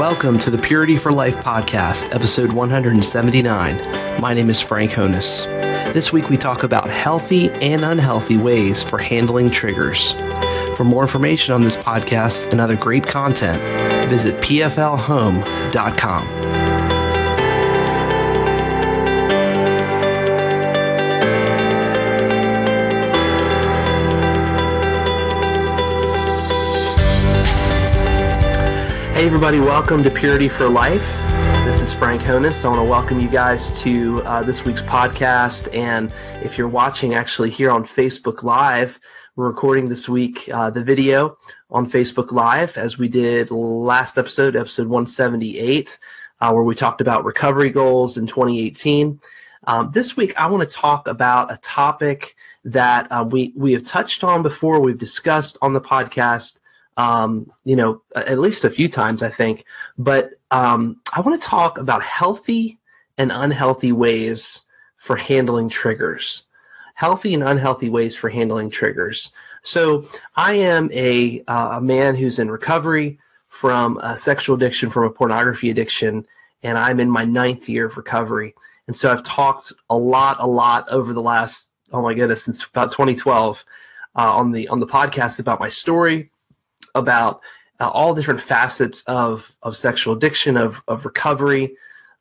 Welcome to the Purity for Life podcast, episode 179. My name is Frank Honus. This week we talk about healthy and unhealthy ways for handling triggers. For more information on this podcast and other great content, visit pflhome.com. Hey, everybody, welcome to Purity for Life. This is Frank Honus. I want to welcome you guys to uh, this week's podcast. And if you're watching actually here on Facebook Live, we're recording this week uh, the video on Facebook Live as we did last episode, episode 178, uh, where we talked about recovery goals in 2018. Um, this week, I want to talk about a topic that uh, we, we have touched on before, we've discussed on the podcast um, you know, at least a few times, I think. But um, I want to talk about healthy and unhealthy ways for handling triggers. Healthy and unhealthy ways for handling triggers. So I am a, uh, a man who's in recovery from a sexual addiction, from a pornography addiction, and I'm in my ninth year of recovery. And so I've talked a lot, a lot over the last, oh my goodness, since about 2012 uh, on the on the podcast about my story, about uh, all different facets of of sexual addiction, of of recovery.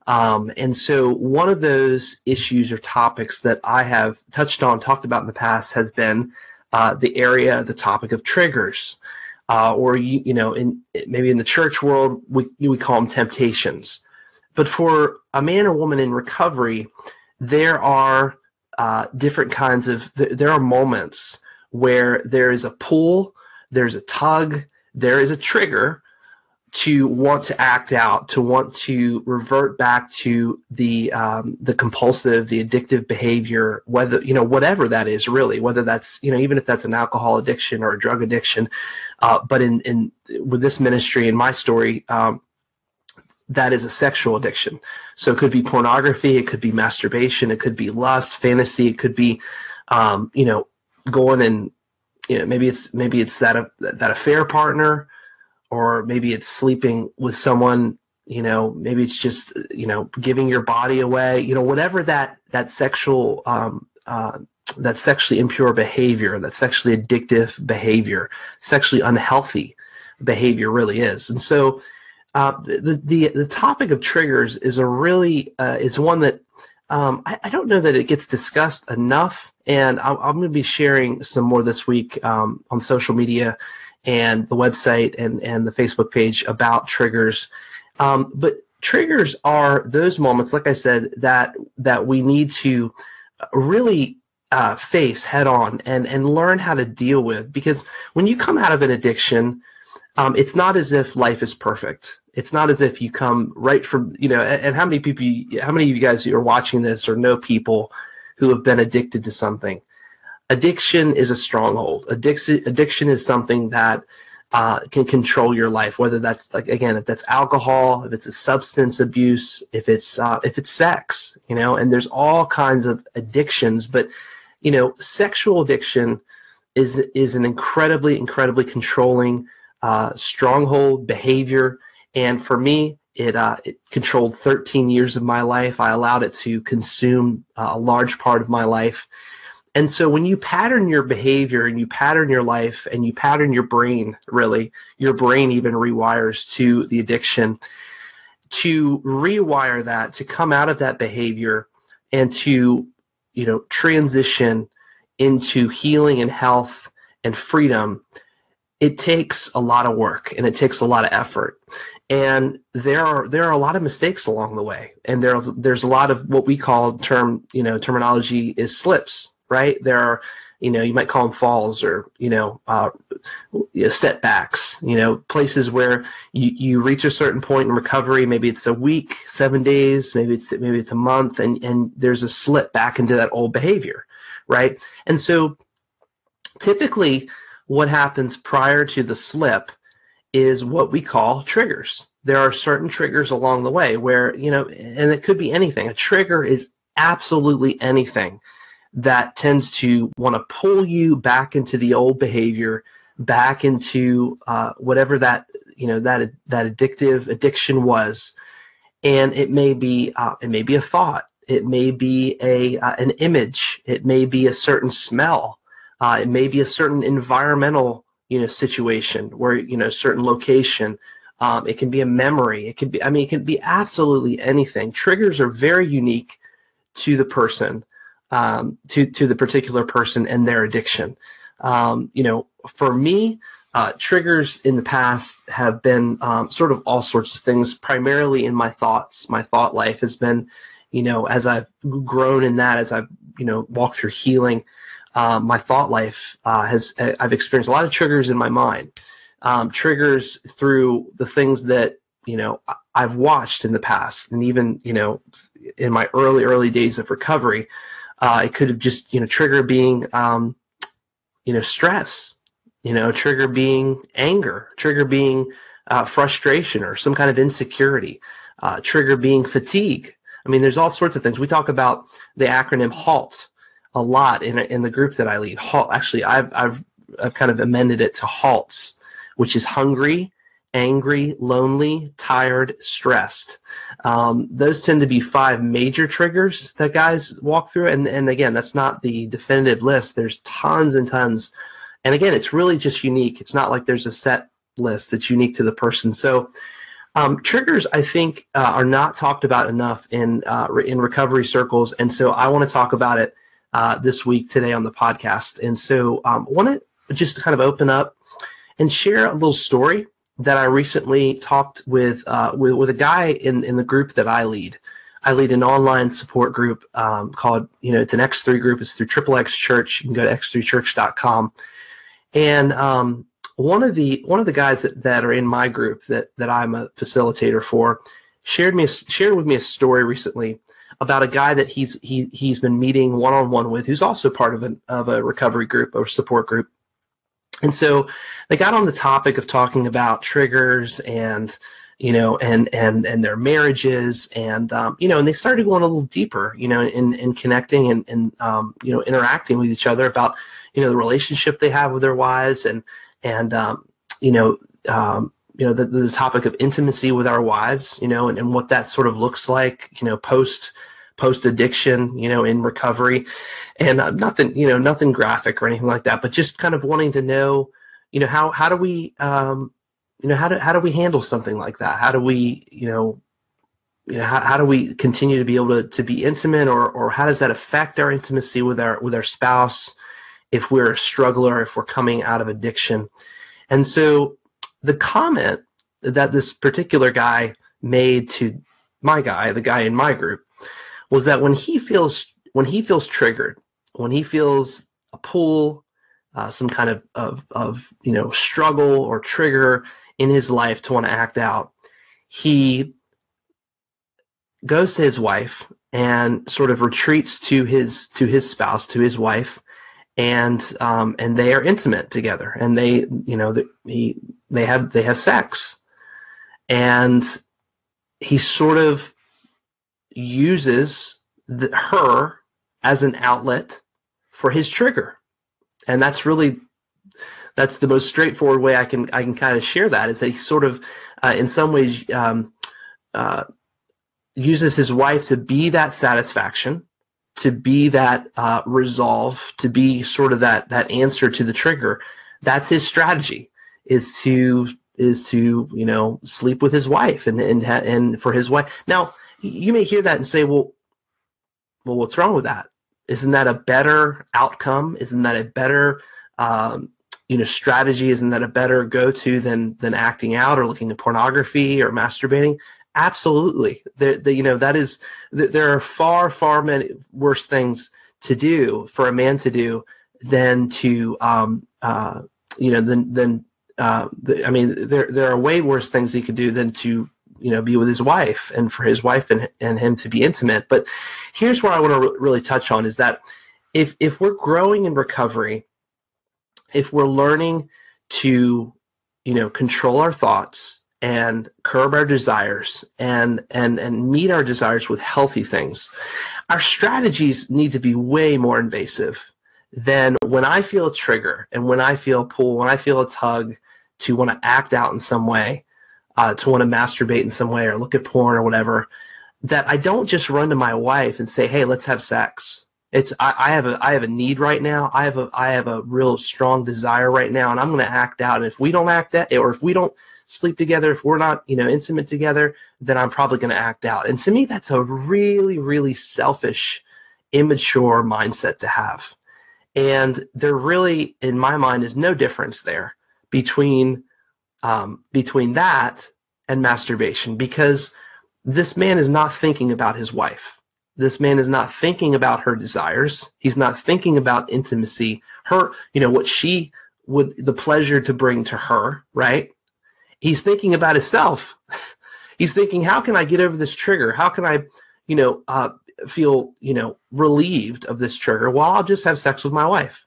Um, and so, one of those issues or topics that I have touched on, talked about in the past, has been uh, the area, the topic of triggers, uh, or you, you know, in maybe in the church world, we we call them temptations. But for a man or woman in recovery, there are uh, different kinds of there are moments where there is a pull there's a tug, there is a trigger to want to act out, to want to revert back to the um, the compulsive, the addictive behavior, whether you know whatever that is really, whether that's you know even if that's an alcohol addiction or a drug addiction, uh, but in in with this ministry and my story. Um, that is a sexual addiction. So it could be pornography, it could be masturbation, it could be lust, fantasy, it could be, um, you know, going and you know maybe it's maybe it's that that affair partner or maybe it's sleeping with someone you know maybe it's just you know giving your body away you know whatever that that sexual um, uh, that sexually impure behavior that sexually addictive behavior sexually unhealthy behavior really is. And so uh, the, the the topic of triggers is a really uh, is one that um, I, I, don't know that it gets discussed enough, and I, am going to be sharing some more this week um, on social media and the website and and the Facebook page about triggers. Um, but triggers are those moments, like I said, that that we need to really uh, face head on and and learn how to deal with because when you come out of an addiction, um, it's not as if life is perfect. It's not as if you come right from you know and, how many people You, how many of you guys are watching this or know people who have been addicted to something? Addiction is a stronghold. Addiction addiction is something that uh, can control your life whether that's like again if that's alcohol if it's a substance abuse if it's uh, if it's sex you know and there's all kinds of addictions but you know sexual addiction is is an incredibly incredibly controlling uh, stronghold behavior and for me, it, uh, it controlled 13 years of my life. I allowed it to consume uh, a large part of my life. And so when you pattern your behavior and you pattern your life and you pattern your brain, really, your brain even rewires to the addiction. To rewire that, to come out of that behavior and to, you know, transition into healing and health and freedom, it takes a lot of work and it takes a lot of effort. And there are there are a lot of mistakes along the way. And there's there's a lot of what we call term you know terminology is slips right? There are you know you might call them falls or you know, uh, setbacks you know places where you, you reach a certain point in recovery maybe it's a week seven days maybe it's maybe it's a month and and there's a slip back into that old behavior right? And so typically what happens prior to the slip is what we call triggers. There are certain triggers along the way where, you know, and it could be anything. A trigger is absolutely anything that tends to want to pull you back into the old behavior, back into uh, whatever that you know that that addictive addiction was and it may be uh, it may be a thought it may be a uh, an image it may be a certain smell uh, it may be a certain environmental you know situation where you know certain location. Um, it can be a memory. It can be i mean it can be absolutely anything. Triggers are very unique to the person um, to to the particular person and their addiction. Um, you know for me uh, triggers in the past have been um, sort of all sorts of things, primarily in my thoughts. My thought life has been, you know, as I've grown in that, as I've, you know, walked through healing, uh, my thought life uh, has, I've experienced a lot of triggers in my mind, um, triggers through the things that, you know, I've watched in the past. And even, you know, in my early, early days of recovery, uh, it could have just, you know, trigger being, um, you know, stress you know trigger being anger trigger being uh, frustration or some kind of insecurity uh, trigger being fatigue. I mean there's all sorts of things. We talk about the acronym halt a lot in, in the group that i lead. Halt actually I've, I've i've kind of amended it to halts which is hungry angry lonely tired stressed. Um, those tend to be five major triggers that guys walk through. And, and again that's not the definitive list. There's tons and tons. And again, it's really just unique. It's not like there's a set list that's unique to the person. So um, triggers, I think, uh, are not talked about enough in uh, in recovery circles, and so I want to talk about it uh, this week today on the podcast. And so um, I want to just kind of open up and share a little story that I recently talked with uh, with, with a guy in in the group that I lead. I lead an online support group um, called, you know, it's an X3 group. It's through Triple X Church. You can go to x3church.com. And um, one of the one of the guys that, that are in my group that that I'm a facilitator for shared me shared with me a story recently about a guy that he's he he's been meeting one on one with, who's also part of an of a recovery group or support group. And so they got on the topic of talking about triggers and you know and and and their marriages and um, you know and they started going a little deeper you know in in connecting and and um, you know interacting with each other about you know the relationship they have with their wives and and um, you know um, you know the, the topic of intimacy with our wives you know and, and what that sort of looks like you know post post addiction you know in recovery and uh, nothing you know nothing graphic or anything like that but just kind of wanting to know you know how how do we um, you know how do how do we handle something like that how do we you know you know how, how do we continue to be able to, to be intimate or or how does that affect our intimacy with our with our spouse if we're a struggler, if we're coming out of addiction. And so the comment that this particular guy made to my guy, the guy in my group, was that when he feels when he feels triggered, when he feels a pull, uh, some kind of, of of you know struggle or trigger in his life to want to act out, he goes to his wife and sort of retreats to his to his spouse to his wife and um, and they are intimate together, and they you know he they have they have sex, and he sort of uses the, her as an outlet for his trigger, and that's really that's the most straightforward way I can I can kind of share that is that he sort of uh, in some ways um, uh, uses his wife to be that satisfaction to be that uh, resolve, to be sort of that that answer to the trigger. That's his strategy is to is to you know sleep with his wife and and and for his wife. Now you may hear that and say, well, well, what's wrong with that? Isn't that a better outcome? Isn't that a better um, you know strategy? Isn't that a better go to than than acting out or looking at pornography or masturbating? Absolutely. The, the, you know, that is, the, there are far, far many worse things to do for a man to do than to, um, uh, you know, than, than, uh, the, I mean, there, there are way worse things he could do than to, you know, be with his wife and for his wife and, and him to be intimate. But here's where I want to re- really touch on is that if, if we're growing in recovery, if we're learning to, you know, control our thoughts, and curb our desires and and and meet our desires with healthy things our strategies need to be way more invasive than when i feel a trigger and when i feel a pull when i feel a tug to want to act out in some way uh, to want to masturbate in some way or look at porn or whatever, that I don't just run to my wife and say, "Hey, let's have sex." It's I, I have a I have a need right now. I have a I have a real strong desire right now, and I'm going to act out. And if we don't act that, or if we don't sleep together, if we're not you know intimate together, then I'm probably going to act out. And to me, that's a really really selfish, immature mindset to have. And there really, in my mind, is no difference there between um, between that and masturbation because this man is not thinking about his wife this man is not thinking about her desires. He's not thinking about intimacy, her, you know, what she would, the pleasure to bring to her, right? He's thinking about himself. He's thinking, how can I get over this trigger? How can I, you know, uh, feel, you know, relieved of this trigger? Well, I'll just have sex with my wife.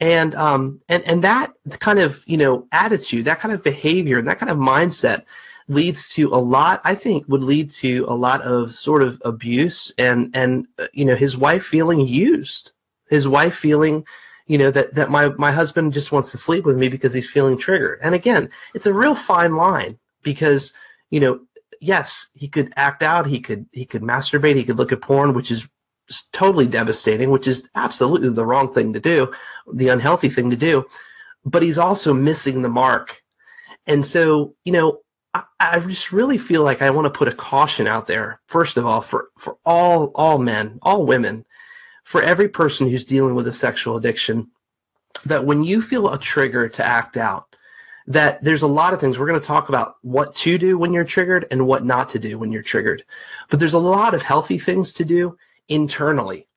And, um, and, and that kind of, you know, attitude, that kind of behavior, and that kind of mindset leads to a lot i think would lead to a lot of sort of abuse and and uh, you know his wife feeling used his wife feeling you know that that my my husband just wants to sleep with me because he's feeling triggered and again it's a real fine line because you know yes he could act out he could he could masturbate he could look at porn which is totally devastating which is absolutely the wrong thing to do the unhealthy thing to do but he's also missing the mark and so you know I, I just really feel like I want to put a caution out there. First of all, for for all all men, all women, for every person who's dealing with a sexual addiction, that when you feel a trigger to act out, that there's a lot of things we're going to talk about what to do when you're triggered and what not to do when you're triggered. But there's a lot of healthy things to do internally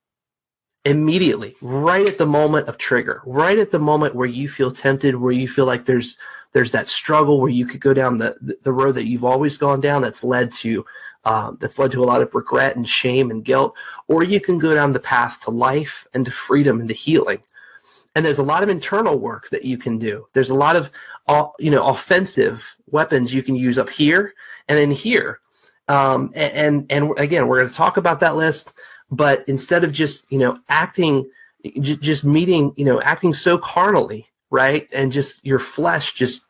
immediately right at the moment of trigger right at the moment where you feel tempted where you feel like there's there's that struggle where you could go down the the road that you've always gone down that's led to um, that's led to a lot of regret and shame and guilt or you can go down the path to life and to freedom and to healing. And there's a lot of internal work that you can do. There's a lot of you know offensive weapons you can use up here and in here. Um, and and again we're going to talk about that list but instead of just you know acting just meeting you know acting so carnally right and just your flesh just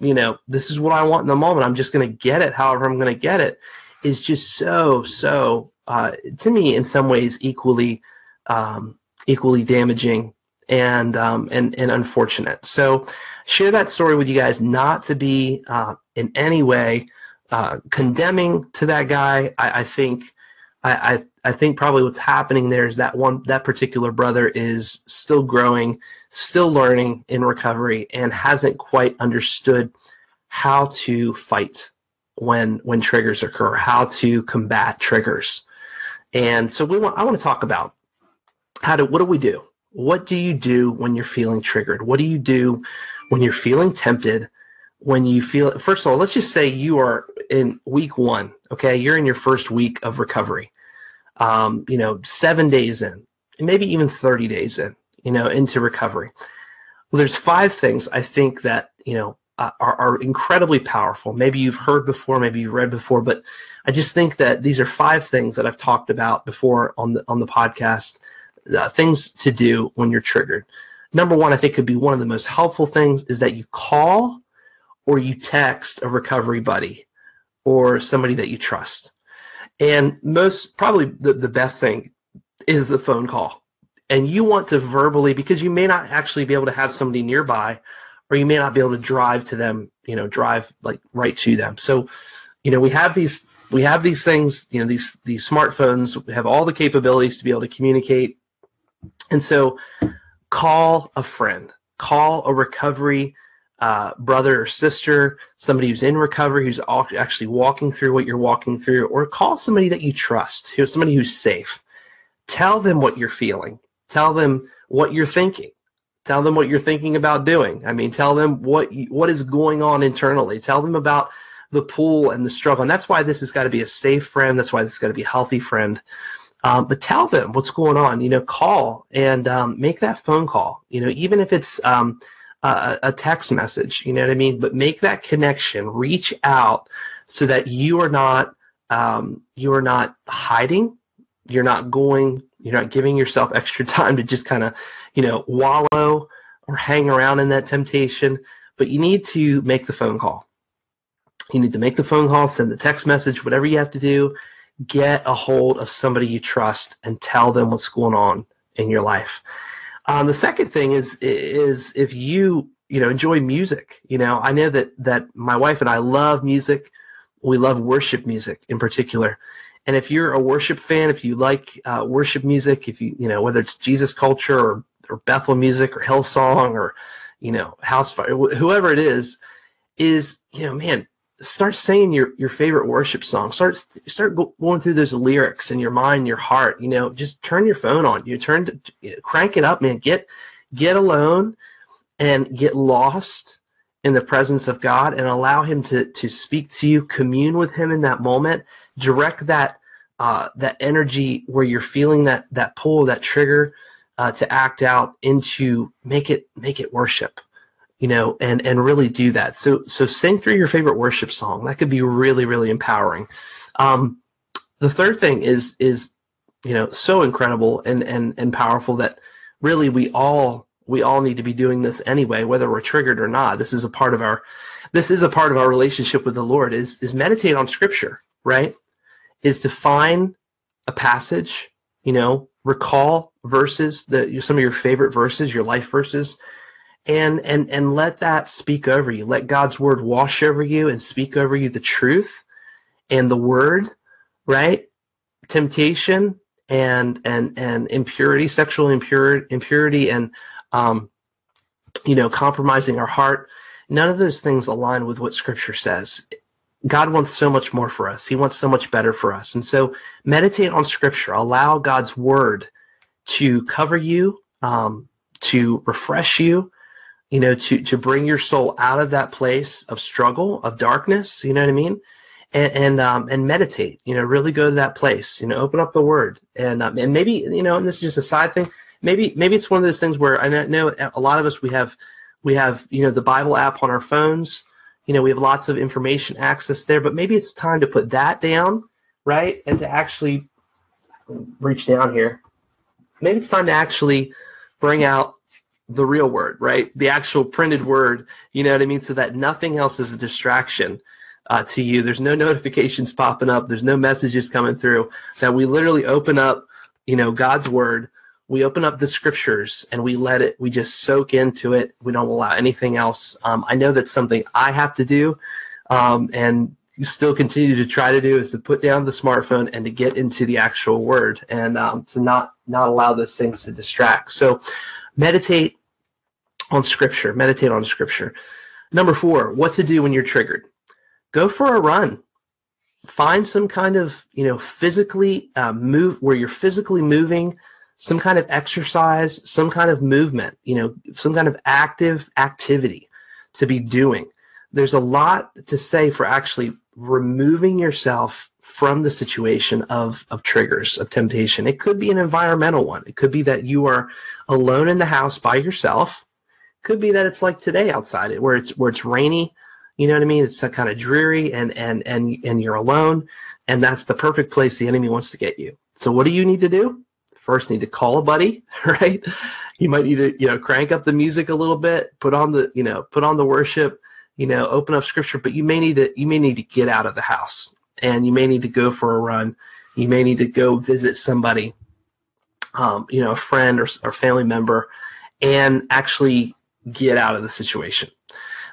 you know this is what i want in the moment. I'm just going to get it however i'm going to get it is just so so uh, to me in some ways equally um, equally damaging and um, and and unfortunate. So share that story with you guys not to be uh, in any way uh, condemning to that guy. I, I think I, I I think probably what's happening there is that one that particular brother is still growing, still learning in recovery, and hasn't quite understood how to fight when when triggers occur, how to combat triggers. And so we want I want to talk about how do what do we do? What do you do when you're feeling triggered? What do you do when you're feeling tempted? When you feel first of all, let's just say you are in week one, okay? You're in your first week of recovery um, you know, seven days in, maybe even 30 days in, you know, into recovery. Well, there's five things I think that, you know, uh, are, are incredibly powerful. Maybe you've heard before, maybe you've read before, but I just think that these are five things that I've talked about before on the on the podcast. Uh, things to do when you're triggered. Number one, I think could be one of the most helpful things is that you call or you text a recovery buddy or somebody that you trust. And most probably the, the best thing is the phone call. And you want to verbally, because you may not actually be able to have somebody nearby, or you may not be able to drive to them, you know, drive like right to them. So, you know, we have these we have these things, you know, these these smartphones have all the capabilities to be able to communicate. And so call a friend, call a recovery uh, brother or sister, somebody who's in recovery, who's actually walking through what you're walking through, or call somebody that you trust, somebody who's safe. Tell them what you're feeling. Tell them what you're thinking. Tell them what you're thinking about doing. I mean, tell them what what is going on internally. Tell them about the pool and the struggle. And that's why this has got to be a safe friend. That's why this has got to be a healthy friend. Um, but tell them what's going on. You know, call and um, make that phone call. You know, even if it's um, a, a text message, you know what I mean? But make that connection, reach out so that you are not um, you are not hiding, you're not going, you're not giving yourself extra time to just kind of, you know, wallow or hang around in that temptation, but you need to make the phone call. You need to make the phone call, send the text message, whatever you have to do. Get a hold of somebody you trust and tell them what's going on in your life. Um, the second thing is is if you you know enjoy music. You know, I know that that my wife and I love music. We love worship music in particular. And if you're a worship fan, if you like uh, worship music, if you you know whether it's Jesus culture or or Bethel music or Hillsong or you know House Fire, whoever it is, is you know man, start saying your your favorite worship song. Start start going through those lyrics in your mind, your heart. You know, just turn your phone on. You turn to, crank it up, man. Get get alone and get lost in the presence of God and allow Him to to speak to you. Commune with Him in that moment. Direct that uh, that energy where you're feeling that that pull, that trigger uh, to act out into make it make it worship you know, and and really do that. So so sing through your favorite worship song. That could be really really empowering. Um, the third thing is is you know so incredible and and and powerful that really we all we all need to be doing this anyway, whether we're triggered or not. This is a part of our this is a part of our relationship with the Lord. Is is meditate on Scripture, right? Is to find a passage, you know, recall verses that some of your favorite verses, your life verses and and and let that speak over you let god's word wash over you and speak over you the truth and the word right temptation and and and impurity sexual impurity impurity and um you know compromising our heart none of those things align with what scripture says god wants so much more for us he wants so much better for us and so meditate on scripture allow god's word to cover you um, to refresh you you know, to to bring your soul out of that place of struggle, of darkness. You know what I mean? And and um, and meditate. You know, really go to that place. You know, open up the Word, and um, and maybe you know, and this is just a side thing. Maybe maybe it's one of those things where I know a lot of us we have we have you know the Bible app on our phones. You know, we have lots of information access there, but maybe it's time to put that down, right, and to actually reach down here. Maybe it's time to actually bring out the real word, right? The actual printed word, you know what I mean? So that nothing else is a distraction uh, to you. There's no notifications popping up, there's no messages coming through. That we literally open up, you know, God's word, we open up the scriptures and we let it, we just soak into it. We don't allow anything else. Um, I know that's something I have to do. Um, and still continue to try to do is to put down the smartphone and to get into the actual word and um, to not not allow those things to distract. So meditate on scripture. Meditate on scripture. Number four, what to do when you're triggered. Go for a run. Find some kind of, you know, physically uh, move where you're physically moving, some kind of exercise, some kind of movement, you know, some kind of active activity to be doing. There's a lot to say for actually removing yourself from the situation of, of triggers of temptation. It could be an environmental one. It could be that you are alone in the house by yourself. Could be that it's like today outside, where it's where it's rainy. You know what I mean? It's kind of dreary, and and and and you're alone, and that's the perfect place the enemy wants to get you. So what do you need to do? First, need to call a buddy, right? You might need to you know crank up the music a little bit, put on the you know put on the worship, you know open up scripture, but you may need to you may need to get out of the house and you may need to go for a run. You may need to go visit somebody, um, you know, a friend or, or family member, and actually get out of the situation.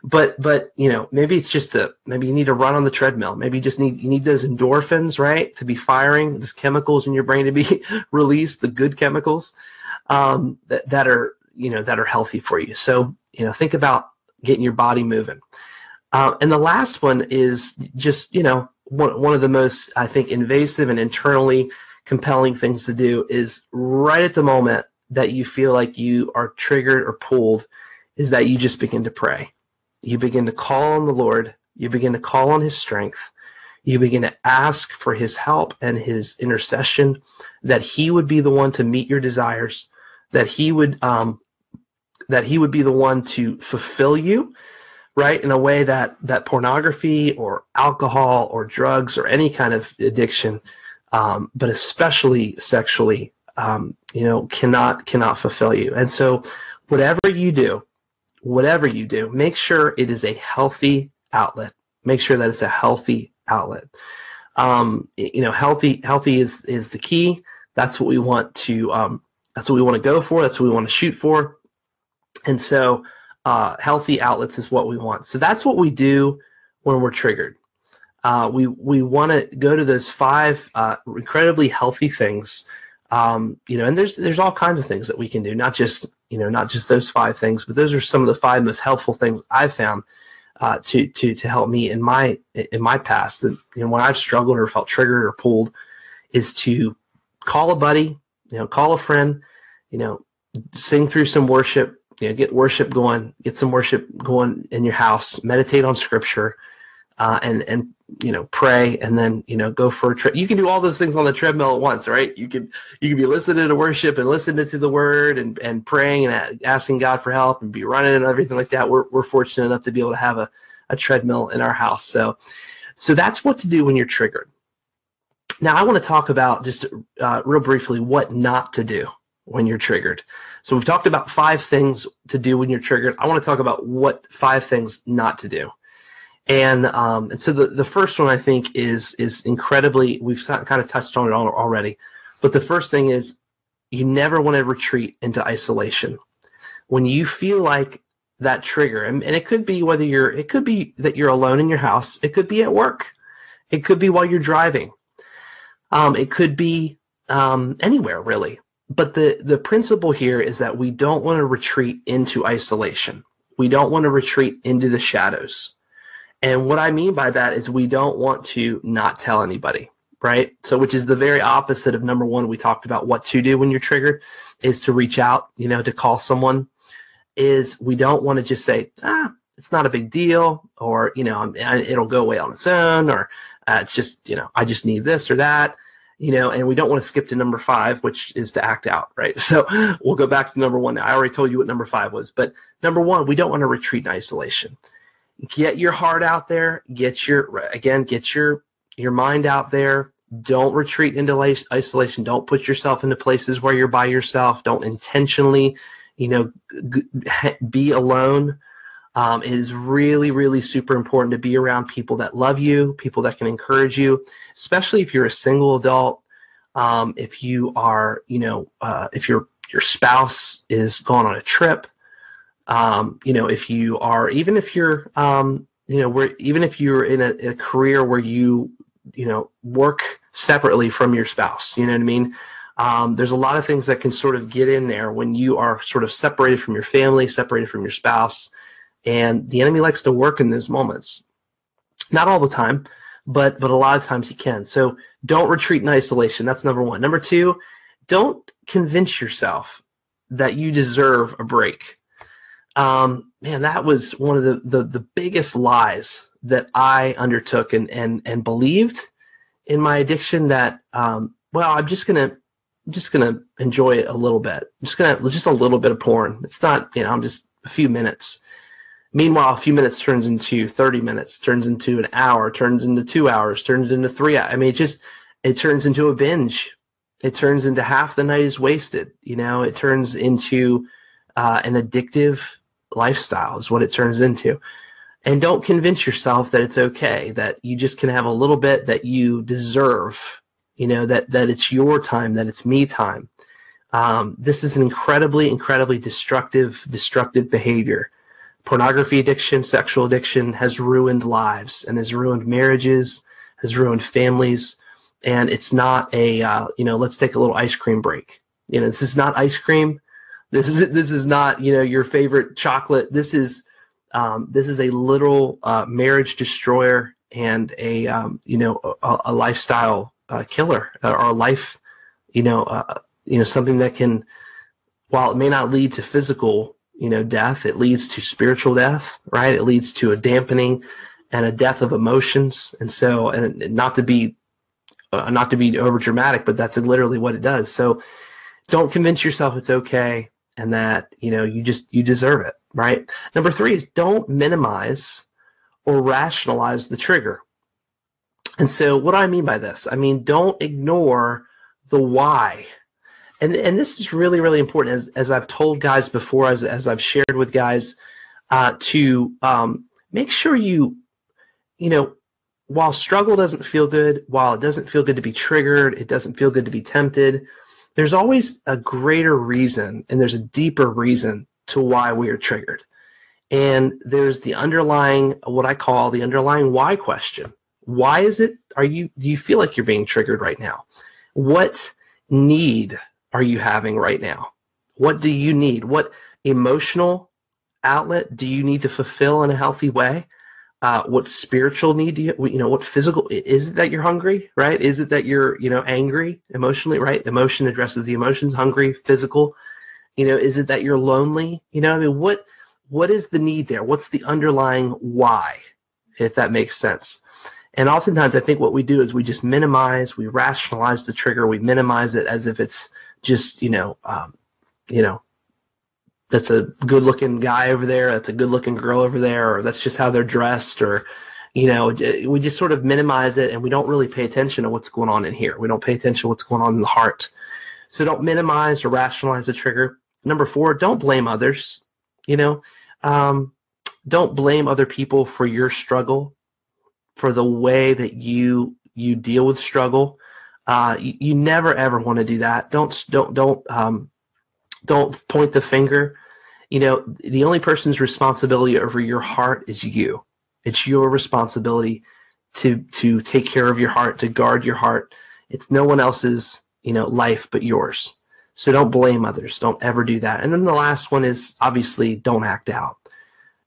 But but you know maybe it's just a maybe you need to run on the treadmill. Maybe you just need you need those endorphins right to be firing, those chemicals in your brain to be released, the good chemicals um, that that are you know that are healthy for you. So you know think about getting your body moving. Uh, and the last one is just you know one, one of the most, I think, invasive and internally compelling things to do is right at the moment that you feel like you are triggered or pulled, is that you just begin to pray. You begin to call on the Lord. You begin to call on His strength. You begin to ask for His help and His intercession, that He would be the one to meet your desires, that He would um, that He would be the one to fulfill you, right in a way that that pornography or alcohol or drugs or any kind of addiction um, but especially sexually um, you know cannot cannot fulfill you and so whatever you do whatever you do make sure it is a healthy outlet Make sure that it's a healthy outlet. Um, you know, healthy healthy is is the key. That's what we want to um, that's what we want to go for. That's what we want to shoot for. And so, uh, healthy outlets is what we want. So that's what we do when we're triggered. Uh, we we want to go to those five uh, incredibly healthy things. Um, you know, and there's there's all kinds of things that we can do, not just you know not just those five things, but those are some of the five most helpful things I've found uh, to to to help me in my in my past. And you know, when I've struggled or felt triggered or pulled, is to call a buddy, you know, call a friend, you know, sing through some worship, you know, get worship going, get some worship going in your house, meditate on scripture, uh, and and you know pray, and then you know go for a trip. You can do all those things on the treadmill at once, right? You can you can be listening to worship and listening to the word and and praying and asking God for help and be running and everything like that. We're we're fortunate enough to be able to have a a treadmill in our house, so so that's what to do when you're triggered. Now, I want to talk about just uh, real briefly what not to do when you're triggered. So, we've talked about five things to do when you're triggered. I want to talk about what five things not to do. And um, and so the, the first one I think is is incredibly we've kind of touched on it already, but the first thing is you never want to retreat into isolation. When you feel like that trigger, and, and it could be whether you're it could be that you're alone in your house, it could be at work, it could be while you're driving, um, it could be um, anywhere really. But the, the principle here is that we don't want to retreat into isolation. We don't want to retreat into the shadows. And what I mean by that is we don't want to not tell anybody, right? So, which is the very opposite of number one, we talked about what to do when you're triggered, is to reach out, you know, to call someone. Is we don't want to just say, ah, it's not a big deal, or, you know, it'll go away on its own, or uh, it's just, you know, I just need this or that you know, and we don't want to skip to number five, which is to act out, right? So we'll go back to number one. I already told you what number five was, but number one, we don't want to retreat in isolation. Get your heart out there. Get your again, get your your mind out there. Don't retreat into isolation. Don't put yourself into places where you're by yourself. Don't intentionally, you know, be alone. Um, it is really, really super important to be around people that love you, people that can encourage you, especially if you're a single adult. Um, if you are, you know, uh, if your your spouse is gone on a trip, um, you know, if you are, even if you're, um, you know, where even if you're in a, in a career where you, you know, work separately from your spouse, you know what I mean? Um, there's a lot of things that can sort of get in there when you are sort of separated from your family, separated from your spouse. And the enemy likes to work in those moments. Not all the time, but but a lot of times he can. So don't retreat in isolation. That's number one. Number two, don't convince yourself that you deserve a break. Um, man, that was one of the, the the biggest lies that I undertook and and and believed in my addiction. That um, well, I'm just gonna I'm just gonna enjoy it a little bit. I'm just gonna just a little bit of porn. It's not you know I'm just a few minutes. Meanwhile, a few minutes turns into 30 minutes, turns into an hour, turns into two hours, turns into three. I mean, it just, it turns into a binge. It turns into half the night is wasted. You know, it turns into uh, an addictive lifestyle is what it turns into. And don't convince yourself that it's okay, that you just can have a little bit that you deserve, you know, that, that it's your time, that it's me time. Um, this is an incredibly, incredibly destructive, destructive behavior pornography addiction, sexual addiction has ruined lives and has ruined marriages, has ruined families. And it's not a, uh, you know, let's take a little ice cream break. You know, this is not ice cream. This is this is not you know your favorite chocolate. This is um, this is a literal uh, marriage destroyer and a um, you know a, a lifestyle uh, killer or a life you know uh, you know something that can while it may not lead to physical you know death it leads to spiritual death right? It leads to a dampening and a death of emotions. And so and not to be uh, not to be over dramatic but that's literally what it does. So don't convince yourself it's okay and that you know you just you deserve it right? Number three is don't minimize or rationalize the trigger. And so what do i mean by this? I mean don't ignore the why. And and this is really really important as as I've told guys before, as as I've shared with guys, uh, to um, make sure you you know, while struggle doesn't feel good, while it doesn't feel good to be triggered, it doesn't feel good to be tempted, there's always a greater reason and there's a deeper reason to why we are triggered. And there's the underlying, what I call the underlying why question. Why is it, are you, do you feel like you're being triggered right now? What need are you having right now? What do you need? What emotional outlet do you need to fulfill in a healthy way? Uh, what spiritual need do you, you know, what physical, is it that you're hungry, right? Is it that you're, you know, angry emotionally, right? Emotion addresses the emotions, hungry, physical. You know, is it that you're lonely? You know, I mean, what, what is the need there? What's the underlying why, if that makes sense? And oftentimes, I think what we do is we just minimize, we rationalize the trigger, we minimize it as if it's just, you know, um, you know, that's a good looking guy over there, that's a good looking girl over there, or that's just how they're dressed, or you know, we just sort of minimize it and we don't really pay attention to what's going on in here. We don't pay attention to what's going on in the heart. So don't minimize or rationalize the trigger. Number four, don't blame others. You know, um, don't blame other people for your struggle, for the way that you you deal with struggle. Uh, you, you never ever want to do that. Don't don't don't um, don't point the finger you know, the only person's responsibility over your heart is you. It's your responsibility to to take care of your heart, to guard your heart. It's no one else's, you know, life but yours. So don't blame others. Don't ever do that. And then the last one is obviously don't act out.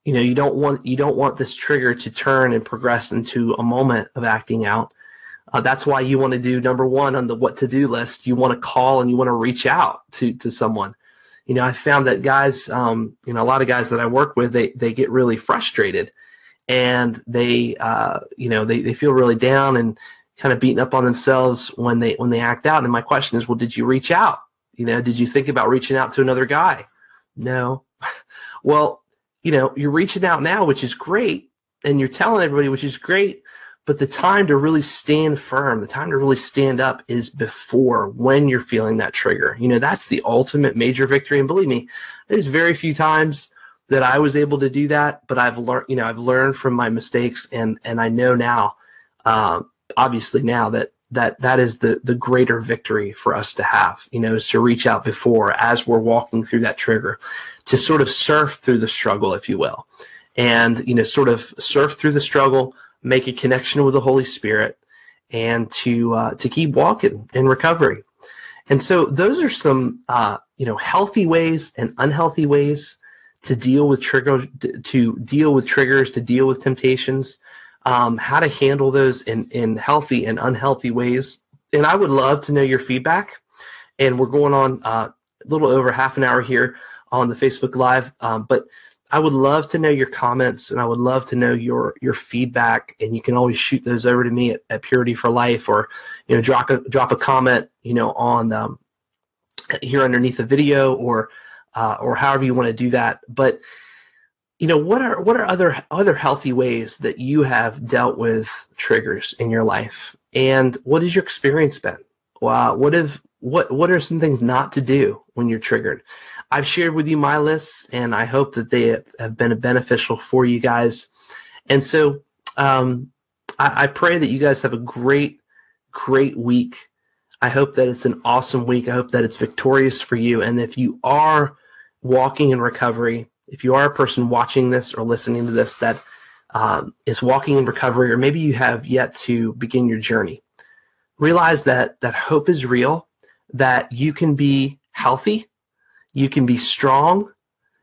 You know, you don't want you don't want this trigger to turn and progress into a moment of acting out. Uh, that's why you want to do number one on the what to do list. You want to call and you want to reach out to to someone you know, I found that guys, um, you know, a lot of guys that I work with, they they get really frustrated, and they, uh, you know, they they feel really down and kind of beaten up on themselves when they when they act out. And my question is, well, did you reach out? You know, did you think about reaching out to another guy? No. well, you know, you're reaching out now, which is great, and you're telling everybody, which is great. But the time to really stand firm, the time to really stand up is before when you're feeling that trigger. You know, that's the ultimate major victory. And believe me, there's very few times that I was able to do that, but I've learned, you know, I've learned from my mistakes and, and I know now, um, obviously now that, that that is the, the greater victory for us to have, you know, is to reach out before as we're walking through that trigger to sort of surf through the struggle, if you will, and, you know, sort of surf through the struggle, make a connection with the Holy Spirit, and to uh, to keep walking in recovery. And so those are some uh, you know healthy ways and unhealthy ways to deal with trigger to deal with triggers to deal with temptations. Um, how to handle those in in healthy and unhealthy ways. And I would love to know your feedback. And we're going on uh, a little over half an hour here on the Facebook Live, um, but I would love to know your comments and I would love to know your your feedback. And you can always shoot those over to me at, at Purity for Life or you know drop a drop a comment you know on um, here underneath the video or uh, or however you want to do that. But you know what are what are other other healthy ways that you have dealt with triggers in your life, and what has your experience been? Wow, what have what what are some things not to do when you're triggered? I've shared with you my lists, and I hope that they have been beneficial for you guys. And so um, I, I pray that you guys have a great, great week. I hope that it's an awesome week. I hope that it's victorious for you. And if you are walking in recovery, if you are a person watching this or listening to this that um, is walking in recovery, or maybe you have yet to begin your journey, realize that that hope is real, that you can be healthy, you can be strong.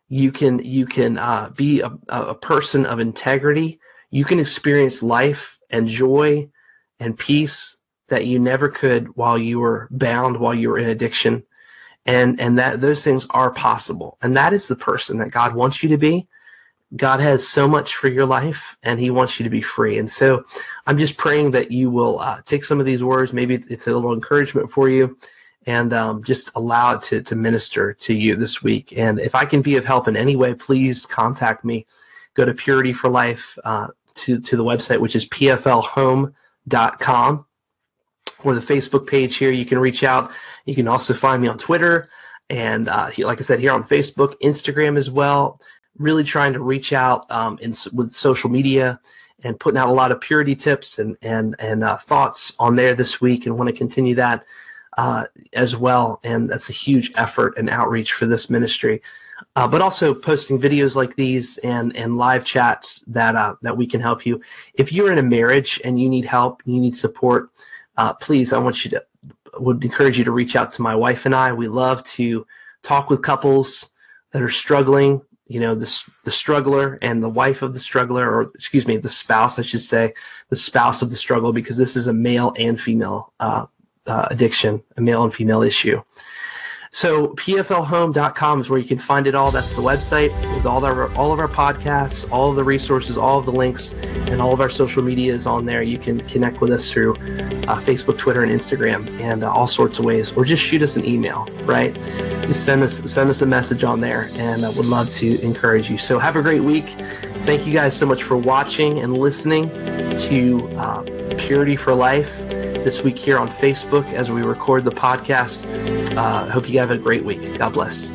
You can you can uh, be a, a person of integrity. You can experience life and joy and peace that you never could while you were bound while you were in addiction. And and that those things are possible. And that is the person that god wants you to be. God has so much for your life and he wants you to be free. And so i'm just praying that you will uh, take some of these words. Maybe it's a little encouragement for you and um, just allow it to, to minister to you this week. And if I can be of help in any way, please contact me. Go to Purity for Life uh, to, to the website, which is pflhome.com or the Facebook page here. You can reach out. You can also find me on Twitter. And uh, like I said, here on Facebook, Instagram as well. Really trying to reach out um, in, with social media and putting out a lot of purity tips and and and uh, thoughts on there this week, and want to continue that uh, as well. And that's a huge effort and outreach for this ministry. Uh, but also posting videos like these and and live chats that uh, that we can help you. If you're in a marriage and you need help, you need support, uh, please, I want you to would encourage you to reach out to my wife and I. We love to talk with couples that are struggling. You know, the the struggler and the wife of the struggler, or excuse me, the spouse, I should say, the spouse of the struggle, because this is a male and female uh, uh, addiction, a male and female issue. So pflhome.com is where you can find it all. That's the website with all our all of our podcasts, all of the resources, all of the links, and all of our social media is on there. You can connect with us through uh, Facebook, Twitter, and Instagram, and uh, all sorts of ways, or just shoot us an email. Right? Just send us send us a message on there, and I would love to encourage you. So have a great week. Thank you guys so much for watching and listening to uh, Purity for Life this week here on Facebook as we record the podcast. Uh, hope you have a great week. God bless.